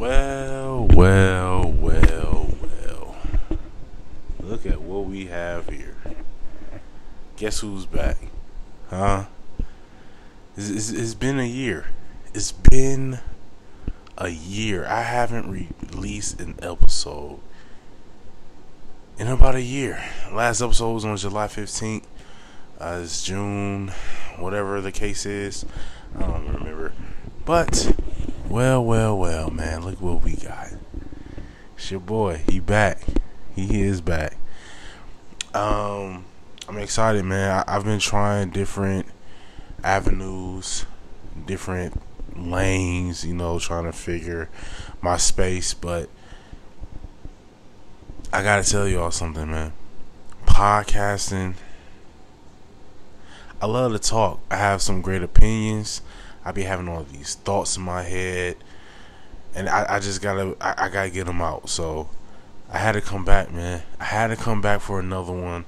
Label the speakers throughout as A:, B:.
A: Well, well, well, well. Look at what we have here. Guess who's back? Huh? It's, it's, it's been a year. It's been a year. I haven't released an episode in about a year. Last episode was on July 15th. Uh, it's June, whatever the case is. I don't remember. But, well, well, well, man, look what we got. It's your boy. He back. He is back. Um, I'm excited, man. I, I've been trying different avenues, different lanes, you know, trying to figure my space, but I gotta tell y'all something, man. Podcasting I love to talk. I have some great opinions. I be having all these thoughts in my head, and I, I just gotta I, I gotta get them out. So I had to come back, man. I had to come back for another one.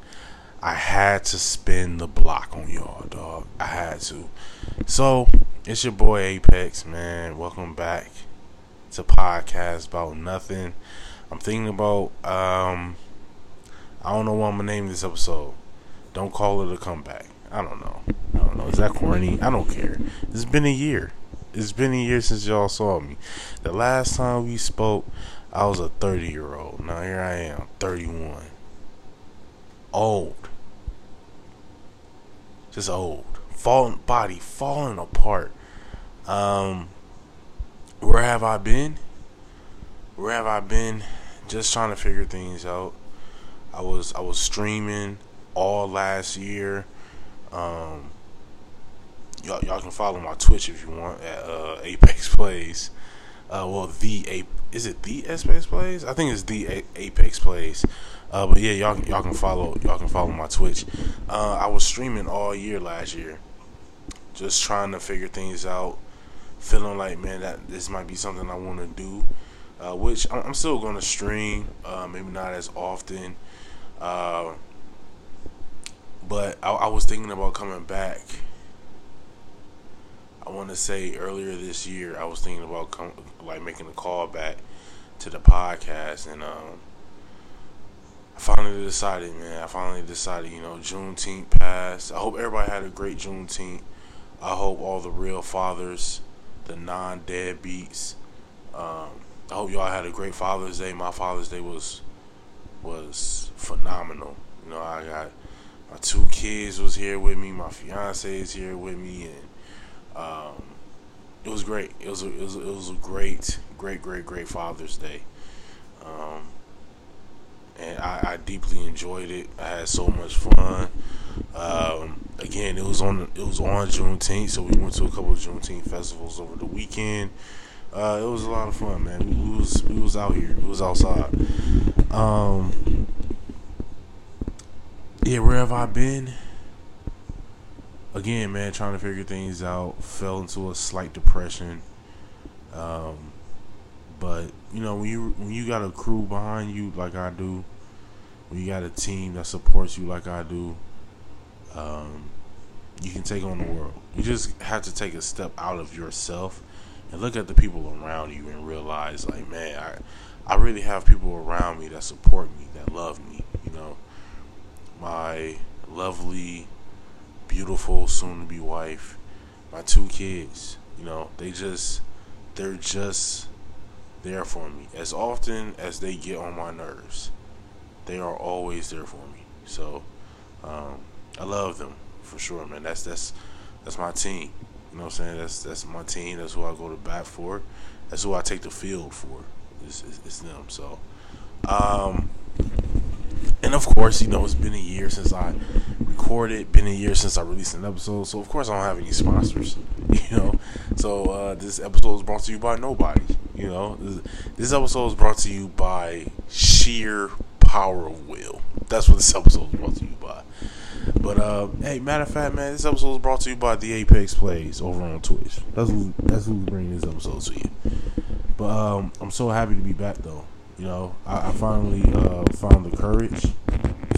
A: I had to spin the block on y'all, dog. I had to. So it's your boy Apex, man. Welcome back to podcast about nothing. I'm thinking about um I don't know what I'm gonna name this episode. Don't call it a comeback. I don't know. Don't know. Is that corny? I don't care. It's been a year. It's been a year since y'all saw me. The last time we spoke, I was a 30 year old. Now here I am, 31. Old. Just old. Falling body falling apart. Um where have I been? Where have I been? Just trying to figure things out. I was I was streaming all last year. Um, y'all, y'all can follow my Twitch if you want at uh, Apex Plays. Uh, well, the Ape is it the Apex Plays? I think it's the A- Apex Plays. Uh, but yeah, y'all y'all can follow y'all can follow my Twitch. Uh, I was streaming all year last year, just trying to figure things out. Feeling like man that this might be something I want to do, uh, which I'm still going to stream. Uh, maybe not as often. Uh, but I, I was thinking about coming back. I want to say earlier this year, I was thinking about like making a call back to the podcast, and um, I finally decided, man. I finally decided, you know, Juneteenth passed. I hope everybody had a great Juneteenth. I hope all the real fathers, the non-deadbeats, um, I hope y'all had a great Father's Day. My Father's Day was was phenomenal. You know, I got my two kids was here with me. My fiance is here with me, and um, it was great. It was a, it was a, it was a great, great, great, great Father's Day. Um, and I, I, deeply enjoyed it. I had so much fun. Um, again, it was on it was on Juneteenth, so we went to a couple of Juneteenth festivals over the weekend. Uh, it was a lot of fun, man. We, was we was out here. We was outside. Um, yeah, where have I been? Again, man, trying to figure things out. Fell into a slight depression. Um, but you know, when you when you got a crew behind you like I do, when you got a team that supports you like I do, um, you can take on the world. You just have to take a step out of yourself and look at the people around you and realize, like, man, I I really have people around me that support me, that love me. You know, my lovely, beautiful, soon to be wife, my two kids. You know, they just, they're just there for me. As often as they get on my nerves, they are always there for me. So, um, I love them for sure, man. That's that's that's my team. You know what I'm saying? That's that's my team. That's who I go to bat for. That's who I take the field for. It's, it's, it's them. So, um, and of course, you know, it's been a year since I recorded, been a year since I released an episode. So, of course, I don't have any sponsors, you know. So, uh, this episode is brought to you by nobody, you know. This episode is brought to you by sheer power of will. That's what this episode is brought to you by. But, uh, hey, matter of fact, man, this episode is brought to you by the Apex Plays over on Twitch. That's who, that's who's bringing this episode to you. But, um, I'm so happy to be back, though. You know, I, I finally uh, found the courage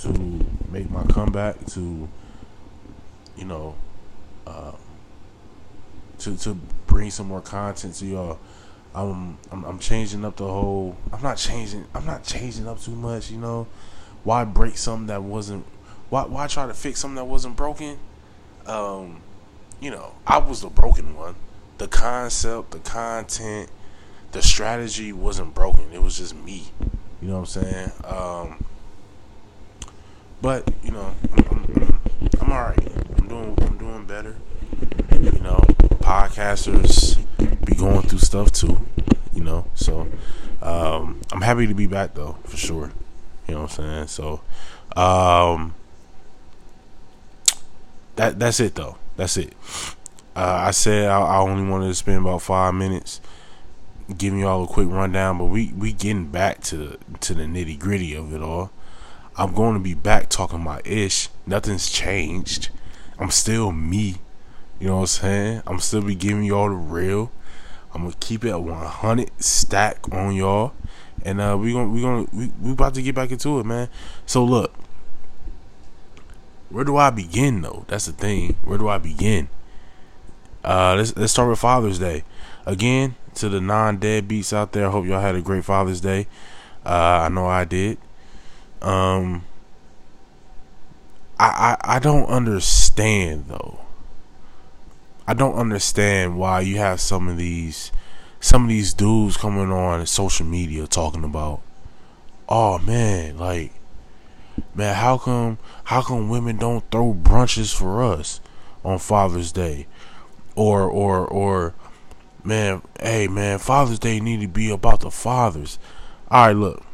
A: to make my comeback to, you know, uh, to to bring some more content to y'all. I'm, I'm I'm changing up the whole. I'm not changing. I'm not changing up too much. You know, why break something that wasn't? Why why try to fix something that wasn't broken? Um, you know, I was the broken one. The concept, the content, the strategy wasn't broken. It was just me. You know what I'm saying? Um, but you know, I'm, I'm, I'm all right. I'm doing I'm doing better. You know, podcasters be going through stuff too. You know, so um, I'm happy to be back though for sure. You know what I'm saying? So um, that that's it though. That's it. Uh, I said I, I, only wanted to spend about five minutes giving y'all a quick rundown, but we we getting back to to the nitty gritty of it all. I'm going to be back talking my ish. Nothing's changed. I'm still me. You know what I'm saying? I'm still be giving y'all the real. I'm gonna keep it at 100 stack on y'all, and uh, we gonna we gonna we we about to get back into it, man. So look, where do I begin though? That's the thing. Where do I begin? Uh, let's let's start with Father's Day. Again, to the non deadbeats out there, I hope y'all had a great Father's Day. Uh, I know I did. Um, I, I I don't understand though. I don't understand why you have some of these some of these dudes coming on social media talking about, oh man, like man, how come how come women don't throw brunches for us on Father's Day? Or or or man, hey man, Father's Day need to be about the fathers. Alright, look.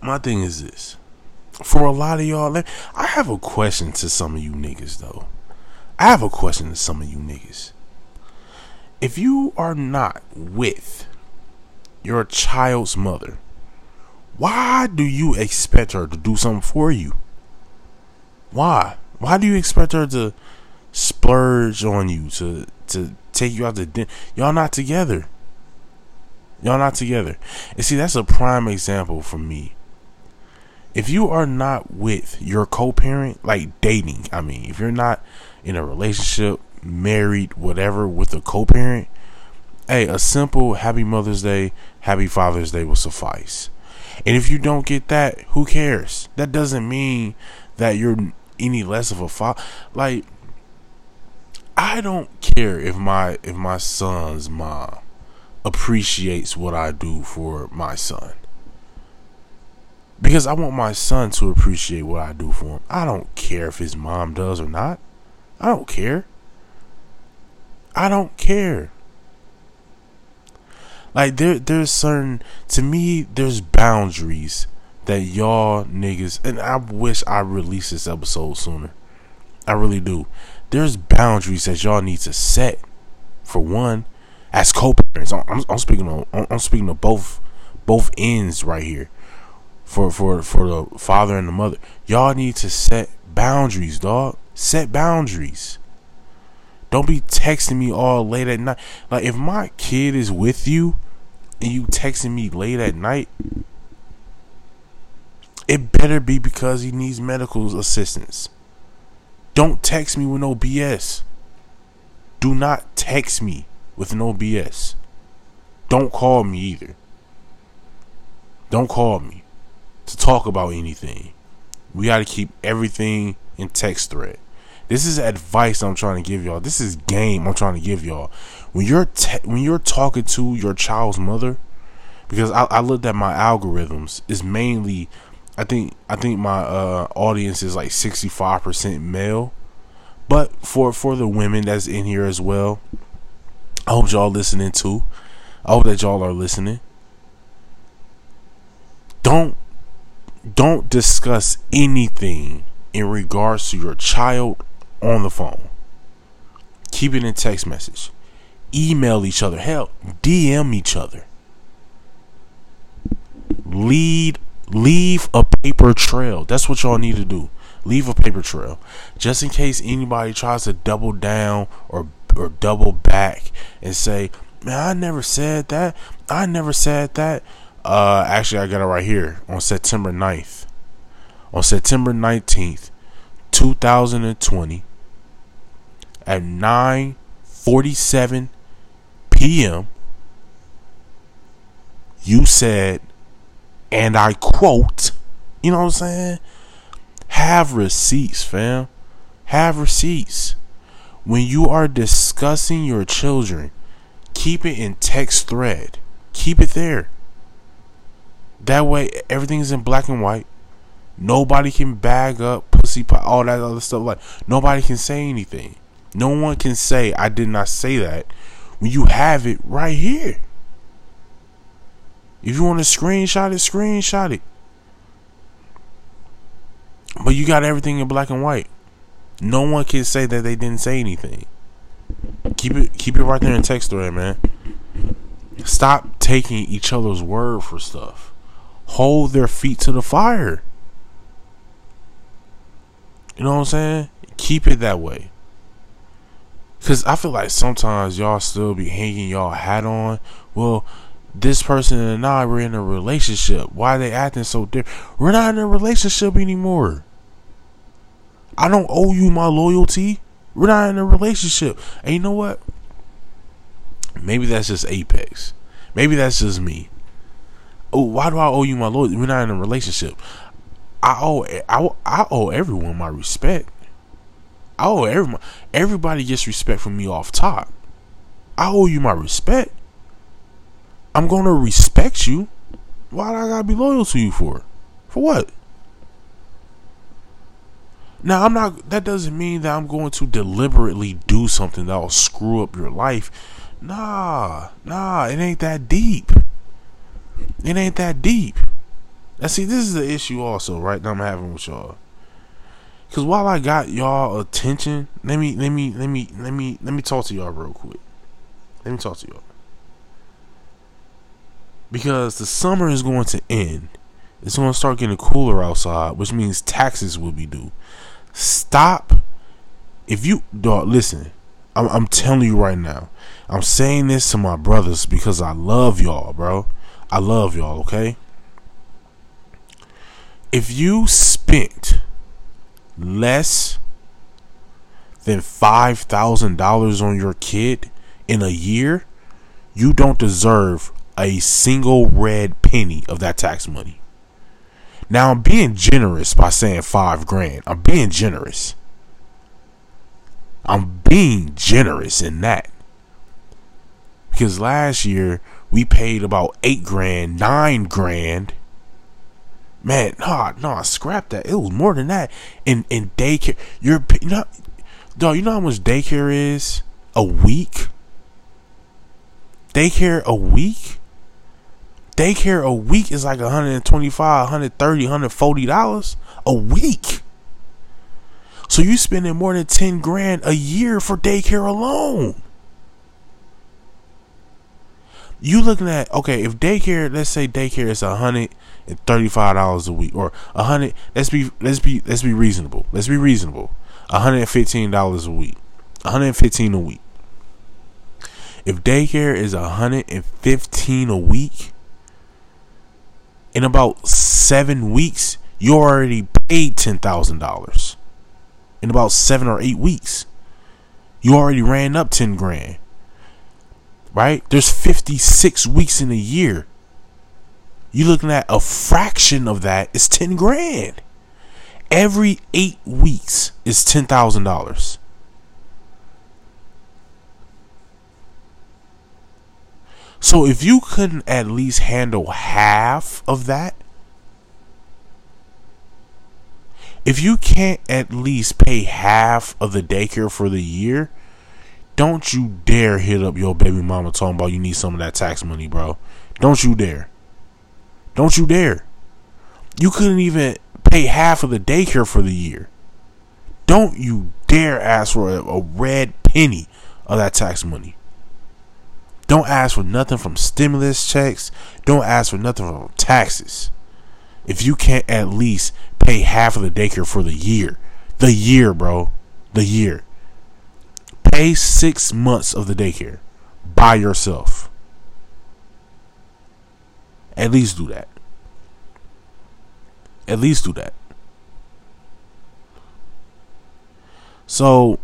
A: My thing is this. For a lot of y'all, I have a question to some of you niggas though. I have a question to some of you niggas. If you are not with your child's mother, why do you expect her to do something for you? Why? Why do you expect her to splurge on you to to take you out to dinner? Y'all not together. Y'all not together. And see, that's a prime example for me. If you are not with your co-parent, like dating, I mean, if you're not in a relationship, married, whatever, with a co-parent, hey, a simple Happy Mother's Day, Happy Father's Day will suffice. And if you don't get that, who cares? That doesn't mean that you're any less of a father. Like, I don't care if my if my son's mom appreciates what I do for my son. Because I want my son to appreciate what I do for him. I don't care if his mom does or not. I don't care. I don't care. Like there there's certain to me there's boundaries that y'all niggas and I wish I released this episode sooner. I really do. There's boundaries that y'all need to set. For one, as co-parents, I'm, I'm speaking on I'm speaking of both both ends right here. For for for the father and the mother, y'all need to set boundaries, dog. Set boundaries. Don't be texting me all late at night. Like if my kid is with you and you texting me late at night, it better be because he needs medical assistance. Don't text me with no BS. Do not text me with no BS. Don't call me either. Don't call me to talk about anything. We got to keep everything in text thread. This is advice I'm trying to give y'all. This is game I'm trying to give y'all. When you're te- when you're talking to your child's mother, because I, I looked at my algorithms, it's mainly, I think I think my uh, audience is like 65 percent male, but for for the women that's in here as well, I hope y'all listening too. I hope that y'all are listening. Don't don't discuss anything in regards to your child on the phone. Keep it in text message. Email each other. Hell, DM each other. Lead leave a paper trail. That's what y'all need to do. Leave a paper trail. Just in case anybody tries to double down or or double back and say, Man, I never said that. I never said that. Uh actually I got it right here on September 9th. On September 19th, 2020 at 9:47 p.m. You said, and I quote, you know what I'm saying? Have receipts, fam. Have receipts. When you are discussing your children, keep it in text thread. Keep it there. That way, everything is in black and white. Nobody can bag up pussy, all that other stuff. Like nobody can say anything. No one can say I did not say that when you have it right here. If you want to screenshot it, screenshot it. But you got everything in black and white. No one can say that they didn't say anything. Keep it keep it right there in text thread, man. Stop taking each other's word for stuff. Hold their feet to the fire. You know what I'm saying? Keep it that way. Cause I feel like sometimes y'all still be hanging y'all hat on. Well, this person and I were in a relationship. Why they acting so different? We're not in a relationship anymore. I don't owe you my loyalty. We're not in a relationship. And you know what? Maybe that's just Apex. Maybe that's just me. Oh, why do I owe you my loyalty? We're not in a relationship. I owe I, I owe everyone my respect. I owe everyone. Everybody gets respect from me off top. I owe you my respect. I'm gonna respect you. Why do I gotta be loyal to you for? For what? Now I'm not. That doesn't mean that I'm going to deliberately do something that will screw up your life. Nah, nah. It ain't that deep. It ain't that deep. Now see, this is the issue also, right? That I'm having with y'all. Cause while I got y'all attention, let me let me let me let me let me talk to y'all real quick. Let me talk to y'all. Because the summer is going to end. It's going to start getting cooler outside, which means taxes will be due. Stop. If you dog, listen, I'm, I'm telling you right now. I'm saying this to my brothers because I love y'all, bro. I love y'all. Okay. If you spent less than $5,000 on your kid in a year, you don't deserve a single red penny of that tax money. Now I'm being generous by saying five grand. I'm being generous. I'm being generous in that. Because last year we paid about eight grand, nine grand Man, nah, nah, scrap that. It was more than that. In in daycare, you're you know, dog. You know how much daycare is a week? Daycare a week? Daycare a week is like 125, 130, 140 dollars a week. So you spending more than 10 grand a year for daycare alone. You looking at okay, if daycare, let's say daycare is a hundred and thirty-five dollars a week, or a hundred. Let's be let's be let's be reasonable. Let's be reasonable. hundred and fifteen dollars a week. One hundred and fifteen a week. If daycare is hundred and fifteen a week, in about seven weeks, you already paid ten thousand dollars. In about seven or eight weeks, you already ran up ten grand. Right? There's fifty six weeks in a year you're looking at a fraction of that is 10 grand. Every eight weeks is $10,000. So if you couldn't at least handle half of that, if you can't at least pay half of the daycare for the year, don't you dare hit up your baby mama talking about you need some of that tax money, bro. Don't you dare. Don't you dare. You couldn't even pay half of the daycare for the year. Don't you dare ask for a, a red penny of that tax money. Don't ask for nothing from stimulus checks. Don't ask for nothing from taxes. If you can't at least pay half of the daycare for the year. The year, bro. The year. Pay six months of the daycare by yourself. At least do that. At least do that. So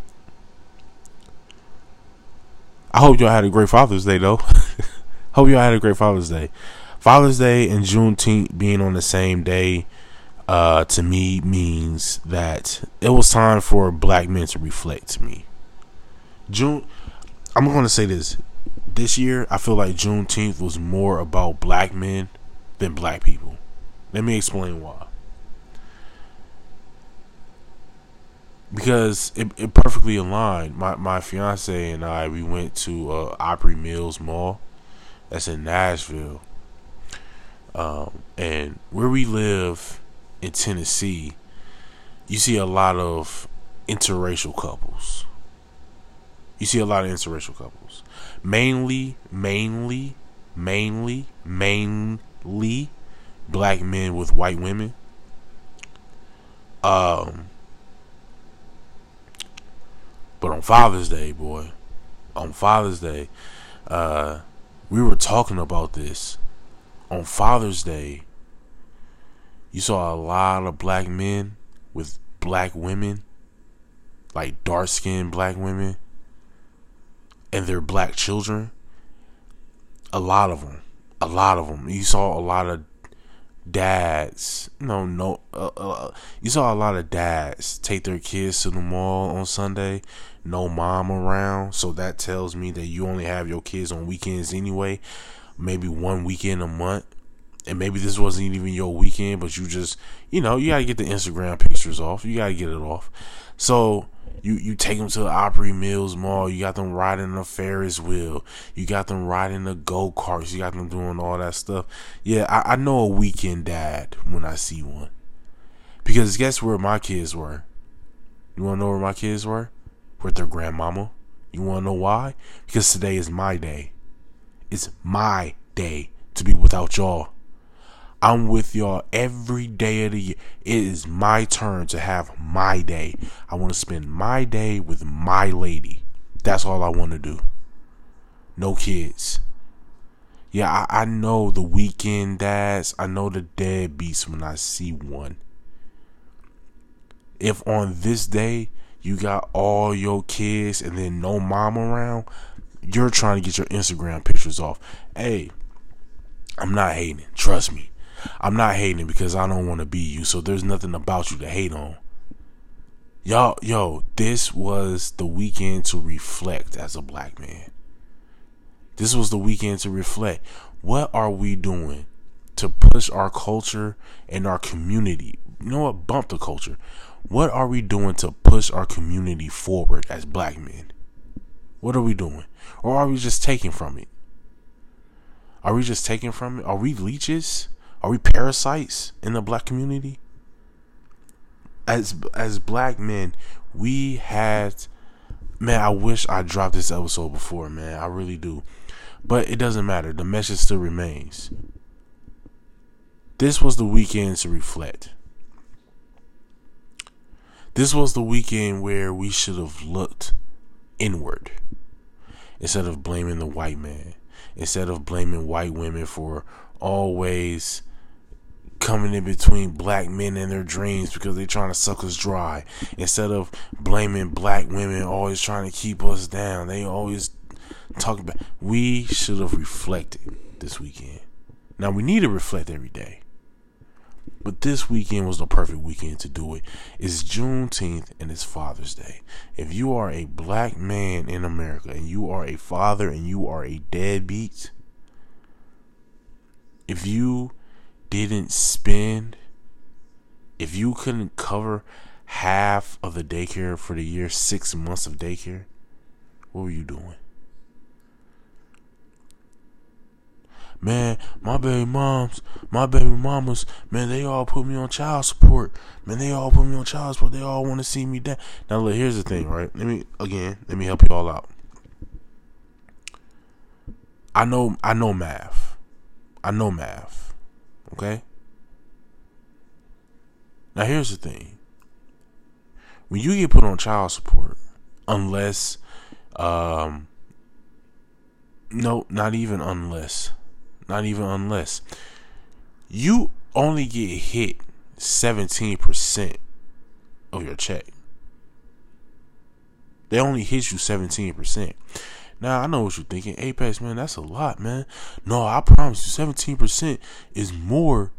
A: I hope y'all had a great Father's Day though. hope y'all had a great Father's Day. Father's Day and Juneteenth being on the same day, uh, to me means that it was time for black men to reflect. To me, June. I'm going to say this. This year, I feel like Juneteenth was more about black men than black people. Let me explain why. Because it, it perfectly aligned. My my fiance and I we went to uh, Opry Mills Mall. That's in Nashville. Um, and where we live in Tennessee, you see a lot of interracial couples. You see a lot of interracial couples. Mainly, mainly, mainly, mainly black men with white women. Um but on Father's Day, boy, on Father's Day, uh we were talking about this. On Father's Day, you saw a lot of black men with black women, like dark skinned black women and their black children. A lot of them, a lot of them. You saw a lot of dads. No, no. Uh, uh, you saw a lot of dads take their kids to the mall on Sunday. No mom around, so that tells me that you only have your kids on weekends anyway. Maybe one weekend a month, and maybe this wasn't even your weekend, but you just, you know, you gotta get the Instagram pictures off. You gotta get it off. So you you take them to the Opry Mills Mall. You got them riding the Ferris wheel. You got them riding the go karts. You got them doing all that stuff. Yeah, I, I know a weekend dad when I see one. Because guess where my kids were? You wanna know where my kids were? With their grandmama. You wanna know why? Because today is my day. It's my day to be without y'all. I'm with y'all every day of the year. It is my turn to have my day. I want to spend my day with my lady. That's all I want to do. No kids. Yeah, I, I know the weekend dads. I know the deadbeats when I see one. If on this day you got all your kids and then no mom around, you're trying to get your Instagram pictures off. Hey, I'm not hating. Trust me. I'm not hating because I don't want to be you. So there's nothing about you to hate on. Y'all, yo, this was the weekend to reflect as a black man. This was the weekend to reflect. What are we doing to push our culture and our community? You know what? Bump the culture. What are we doing to push our community forward as black men? What are we doing? Or are we just taking from it? Are we just taking from it? Are we leeches? Are we parasites in the black community? As as black men, we had man, I wish I dropped this episode before, man. I really do. But it doesn't matter. The message still remains. This was the weekend to reflect. This was the weekend where we should have looked inward instead of blaming the white man, instead of blaming white women for always coming in between black men and their dreams because they're trying to suck us dry. Instead of blaming black women always trying to keep us down, they always talk about. We should have reflected this weekend. Now we need to reflect every day. But this weekend was the perfect weekend to do it. It's Juneteenth and it's Father's Day. If you are a black man in America and you are a father and you are a deadbeat, if you didn't spend, if you couldn't cover half of the daycare for the year, six months of daycare, what were you doing? Man, my baby moms, my baby mamas, man, they all put me on child support. Man, they all put me on child support. They all want to see me dead. Now, look, here's the thing, right? Let me again, let me help you all out. I know, I know math. I know math. Okay? Now, here's the thing when you get put on child support, unless, um, no, not even unless, not even unless, you only get hit 17% of your check. They only hit you 17%. Now I know what you're thinking, Apex man, that's a lot, man. No, I promise you, seventeen percent is more.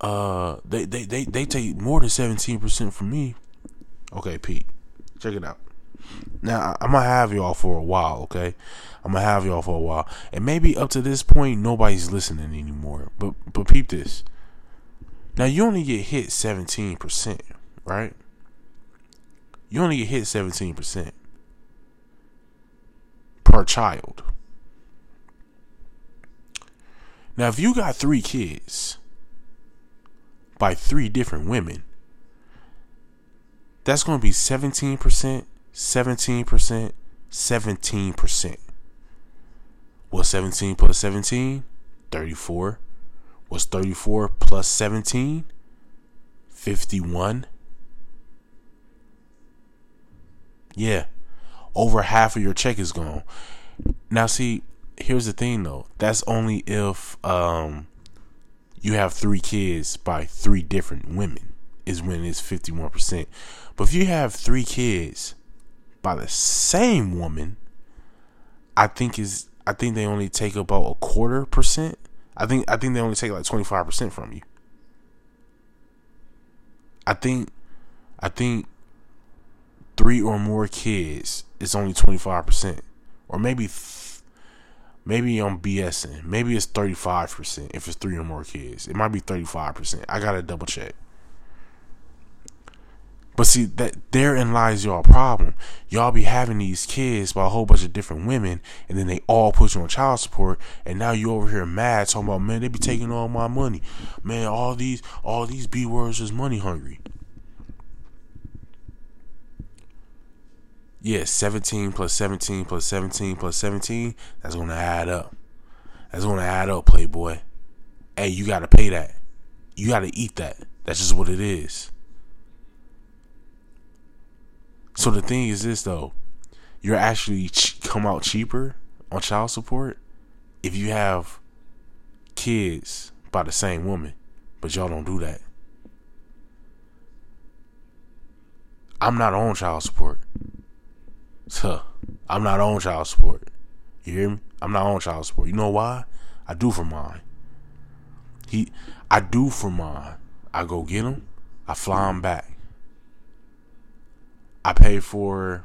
A: Uh, they they they they take more than seventeen percent from me. Okay, Pete, check it out. Now I'm gonna have y'all for a while, okay? I'm gonna have y'all for a while, and maybe up to this point nobody's listening anymore. But but peep this. Now you only get hit seventeen percent, right? You only get hit seventeen percent per child. Now, if you got three kids by three different women, that's going to be 17%, 17%, 17%. What's 17 plus 17? 34. What's 34 plus 17? 51. Yeah over half of your check is gone. Now, see, here's the thing though. That's only if um you have three kids by three different women is when it's 51%. But if you have three kids by the same woman, I think is I think they only take about a quarter percent. I think I think they only take like 25% from you. I think I think three or more kids, it's only 25%. Or maybe maybe I'm BSing. Maybe it's 35% if it's three or more kids. It might be 35%. I got to double check. But see that therein lies y'all problem. Y'all be having these kids by a whole bunch of different women, and then they all put you on child support, and now you over here mad talking about man they be taking all my money, man all these all these b words is money hungry. Yeah, 17 plus 17 plus 17 plus 17, that's going to add up. That's going to add up, Playboy. Hey, you got to pay that. You got to eat that. That's just what it is. So the thing is this, though. You're actually come out cheaper on child support if you have kids by the same woman, but y'all don't do that. I'm not on child support. So I'm not on child support. You hear me? I'm not on child support. You know why? I do for mine. He, I do for mine. I go get him. I fly him back. I pay for.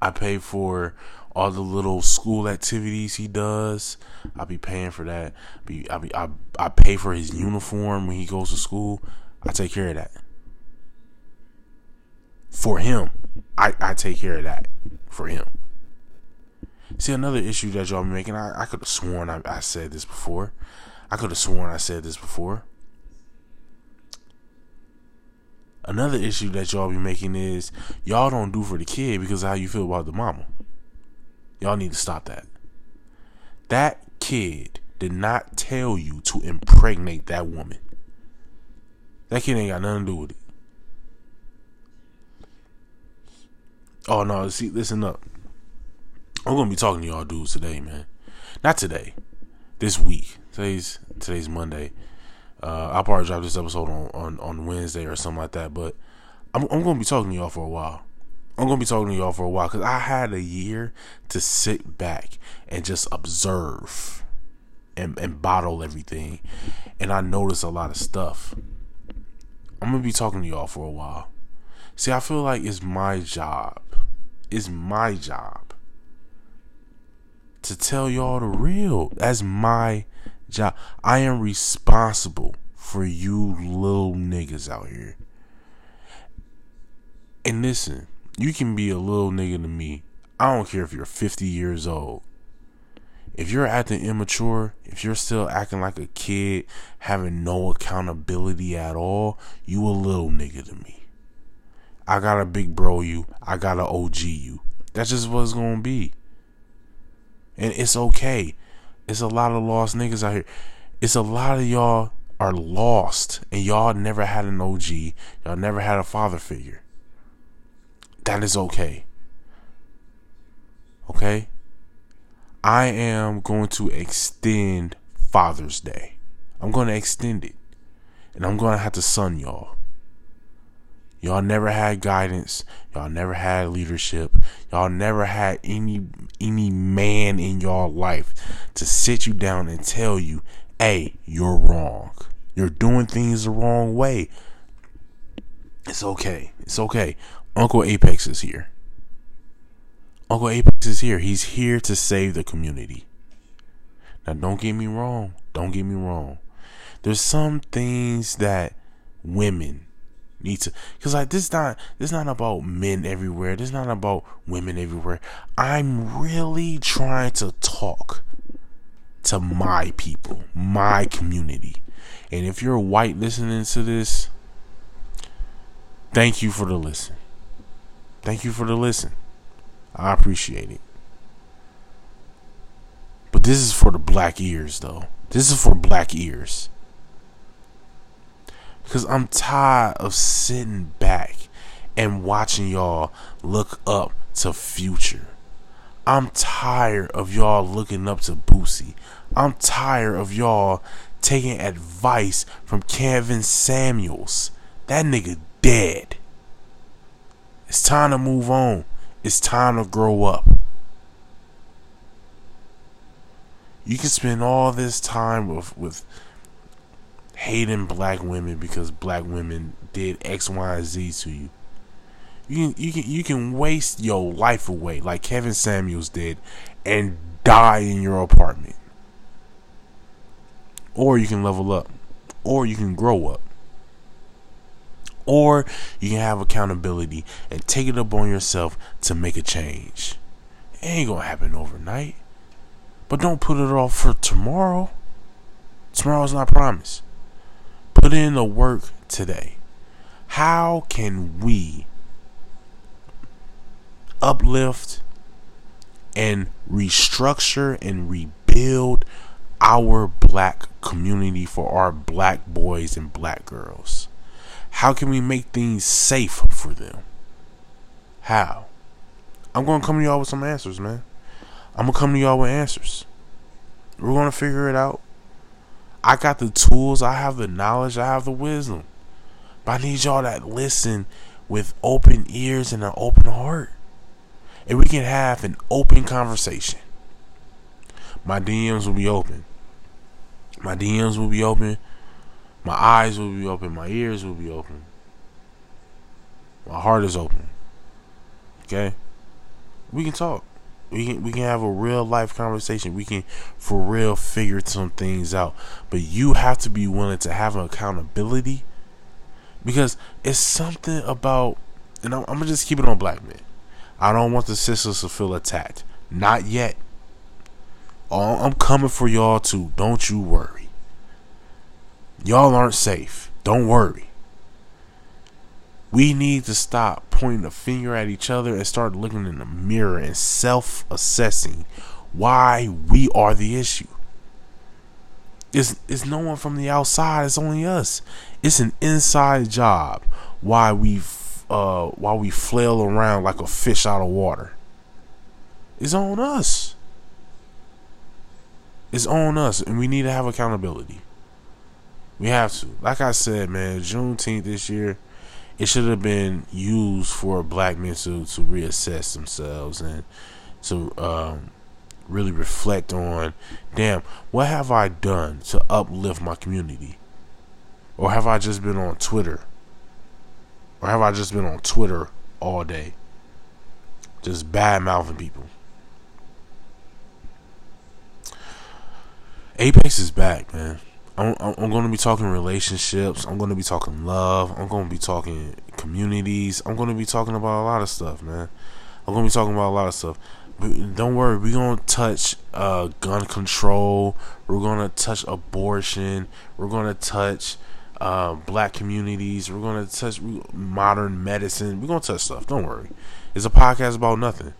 A: I pay for all the little school activities he does. I be paying for that. Be I be I I pay for his uniform when he goes to school. I take care of that for him. I, I take care of that for him. See, another issue that y'all be making, I, I could have sworn I, I said this before. I could have sworn I said this before. Another issue that y'all be making is y'all don't do for the kid because how you feel about the mama. Y'all need to stop that. That kid did not tell you to impregnate that woman. That kid ain't got nothing to do with it. Oh no, see, listen up. I'm gonna be talking to y'all dudes today, man. Not today. This week. Today's today's Monday. Uh, I'll probably drop this episode on, on, on Wednesday or something like that. But I'm I'm gonna be talking to y'all for a while. I'm gonna be talking to y'all for a while because I had a year to sit back and just observe and, and bottle everything, and I noticed a lot of stuff. I'm gonna be talking to y'all for a while. See, I feel like it's my job. It's my job to tell y'all the real. That's my job. I am responsible for you little niggas out here. And listen, you can be a little nigga to me. I don't care if you're 50 years old. If you're acting immature, if you're still acting like a kid, having no accountability at all, you a little nigga to me. I got a big bro you. I got a OG you. That's just what it's gonna be. And it's okay. It's a lot of lost niggas out here. It's a lot of y'all are lost and y'all never had an OG. Y'all never had a father figure. That is okay. Okay? I am going to extend Father's Day. I'm going to extend it. And I'm going to have to son y'all. Y'all never had guidance. Y'all never had leadership. Y'all never had any any man in y'all life to sit you down and tell you, "Hey, you're wrong. You're doing things the wrong way." It's okay. It's okay. Uncle Apex is here. Uncle Apex is here. He's here to save the community. Now, don't get me wrong. Don't get me wrong. There's some things that women need to, cause like this not this not about men everywhere. This is not about women everywhere. I'm really trying to talk to my people, my community. And if you're white listening to this, thank you for the listen. Thank you for the listen. I appreciate it. But this is for the black ears, though. This is for black ears. Because I'm tired of sitting back and watching y'all look up to Future. I'm tired of y'all looking up to Boosie. I'm tired of y'all taking advice from Kevin Samuels. That nigga dead. It's time to move on. It's time to grow up. You can spend all this time with with hating black women because black women did X, Y, and Z to you. You can you can you can waste your life away like Kevin Samuels did and die in your apartment. Or you can level up. Or you can grow up. Or you can have accountability and take it up on yourself to make a change. It ain't gonna happen overnight. But don't put it off for tomorrow. Tomorrow's not promised. Put in the work today. How can we uplift and restructure and rebuild our black community for our black boys and black girls? How can we make things safe for them? How? I'm going to come to y'all with some answers, man. I'm going to come to y'all with answers. We're going to figure it out. I got the tools, I have the knowledge, I have the wisdom. But I need y'all that listen with open ears and an open heart. And we can have an open conversation. My DMs will be open. My DMs will be open. My eyes will be open. My ears will be open. My heart is open. Okay? We can talk. We can we can have a real life conversation. We can for real figure some things out. But you have to be willing to have an accountability because it's something about and I'm, I'm gonna just keep it on black men. I don't want the sisters to feel attacked. Not yet. I'm coming for y'all too. Don't you worry. Y'all aren't safe. Don't worry. We need to stop pointing a finger at each other and start looking in the mirror and self assessing why we are the issue. It's, it's no one from the outside, it's only us. It's an inside job why we uh why we flail around like a fish out of water. It's on us. It's on us and we need to have accountability. We have to. Like I said, man, Juneteenth this year, it should have been used for black men to, to reassess themselves and to um, really reflect on, damn, what have I done to uplift my community? Or have I just been on Twitter? Or have I just been on Twitter all day? Just bad mouthing people. Apex is back, man. I'm, I'm going to be talking relationships. I'm going to be talking love. I'm going to be talking communities. I'm going to be talking about a lot of stuff, man. I'm going to be talking about a lot of stuff. But don't worry, we're going to touch uh, gun control. We're going to touch abortion. We're going to touch uh, black communities. We're going to touch modern medicine. We're going to touch stuff. Don't worry. It's a podcast about nothing.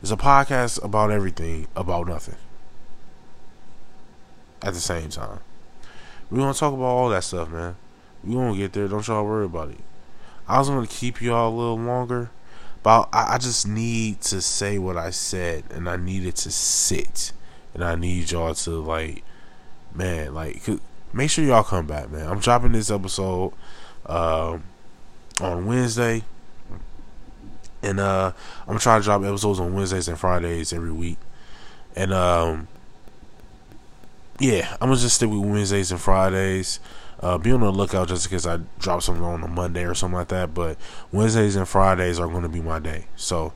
A: It's a podcast about everything, about nothing. At the same time. We're gonna talk about all that stuff, man. We gonna get there. Don't y'all worry about it. I was gonna keep y'all a little longer, but I, I just need to say what I said, and I needed to sit, and I need y'all to like, man, like, make sure y'all come back, man. I'm dropping this episode. Um, on Wednesday. And uh I'm trying to drop episodes on Wednesdays and Fridays every week. And um yeah, I'm gonna just stick with Wednesdays and Fridays. Uh, be on the lookout just in case I drop something on a Monday or something like that. But Wednesdays and Fridays are going to be my day. So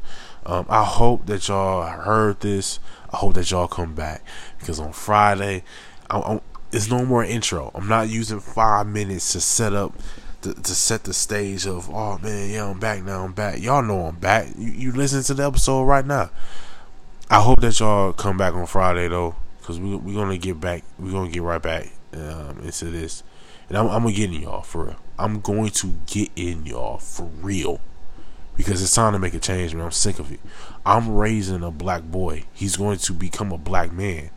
A: um, I hope that y'all heard this. I hope that y'all come back because on Friday, I, I, it's no more intro. I'm not using five minutes to set up to, to, set the stage of oh man, yeah, I'm back now. I'm back. Y'all know I'm back. You, you listen to the episode right now. I hope that y'all come back on Friday though, because we we gonna get back. We gonna get right back um, into this, and I'm, I'm gonna get in y'all for real. I'm going to get in y'all for real because it's time to make a change, man. I'm sick of it. I'm raising a black boy. He's going to become a black man.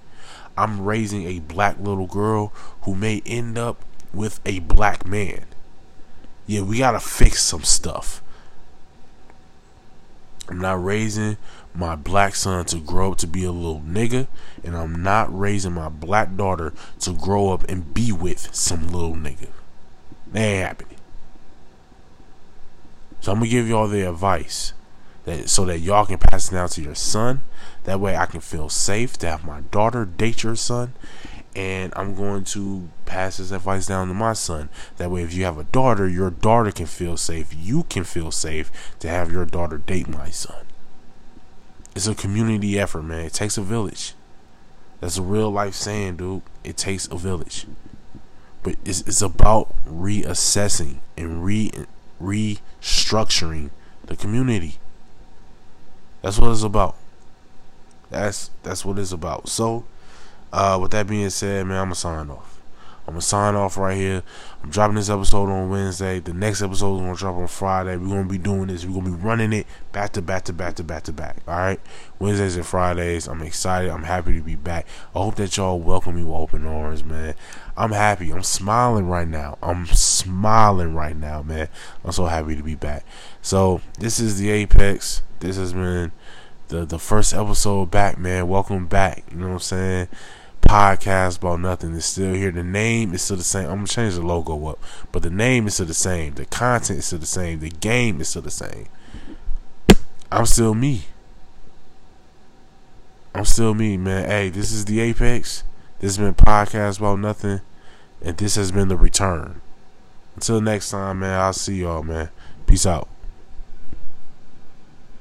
A: I'm raising a black little girl who may end up with a black man. Yeah, we gotta fix some stuff. I'm not raising my black son to grow up to be a little nigga, and I'm not raising my black daughter to grow up and be with some little nigga. That ain't happening. So I'm gonna give y'all the advice that so that y'all can pass it down to your son. That way I can feel safe to have my daughter date your son. And I'm going to pass this advice down to my son. That way, if you have a daughter, your daughter can feel safe. You can feel safe to have your daughter date my son. It's a community effort, man. It takes a village. That's a real life saying, dude. It takes a village. But it's, it's about reassessing and re restructuring the community. That's what it's about. That's that's what it's about. So, uh, with that being said, man, I'm gonna sign off. I'm gonna sign off right here. I'm dropping this episode on Wednesday. The next episode is gonna drop on Friday. We're gonna be doing this. We're gonna be running it back to back to back to back to back. All right, Wednesdays and Fridays. I'm excited. I'm happy to be back. I hope that y'all welcome me with open arms, man. I'm happy. I'm smiling right now. I'm smiling right now, man. I'm so happy to be back. So this is the Apex. This has been the the first episode back, man. Welcome back. You know what I'm saying? Podcast about nothing is still here. The name is still the same. I'm gonna change the logo up, but the name is still the same. The content is still the same. The game is still the same. I'm still me. I'm still me, man. Hey, this is the Apex. This has been podcast about nothing, and this has been the return. Until next time, man. I'll see y'all, man. Peace out.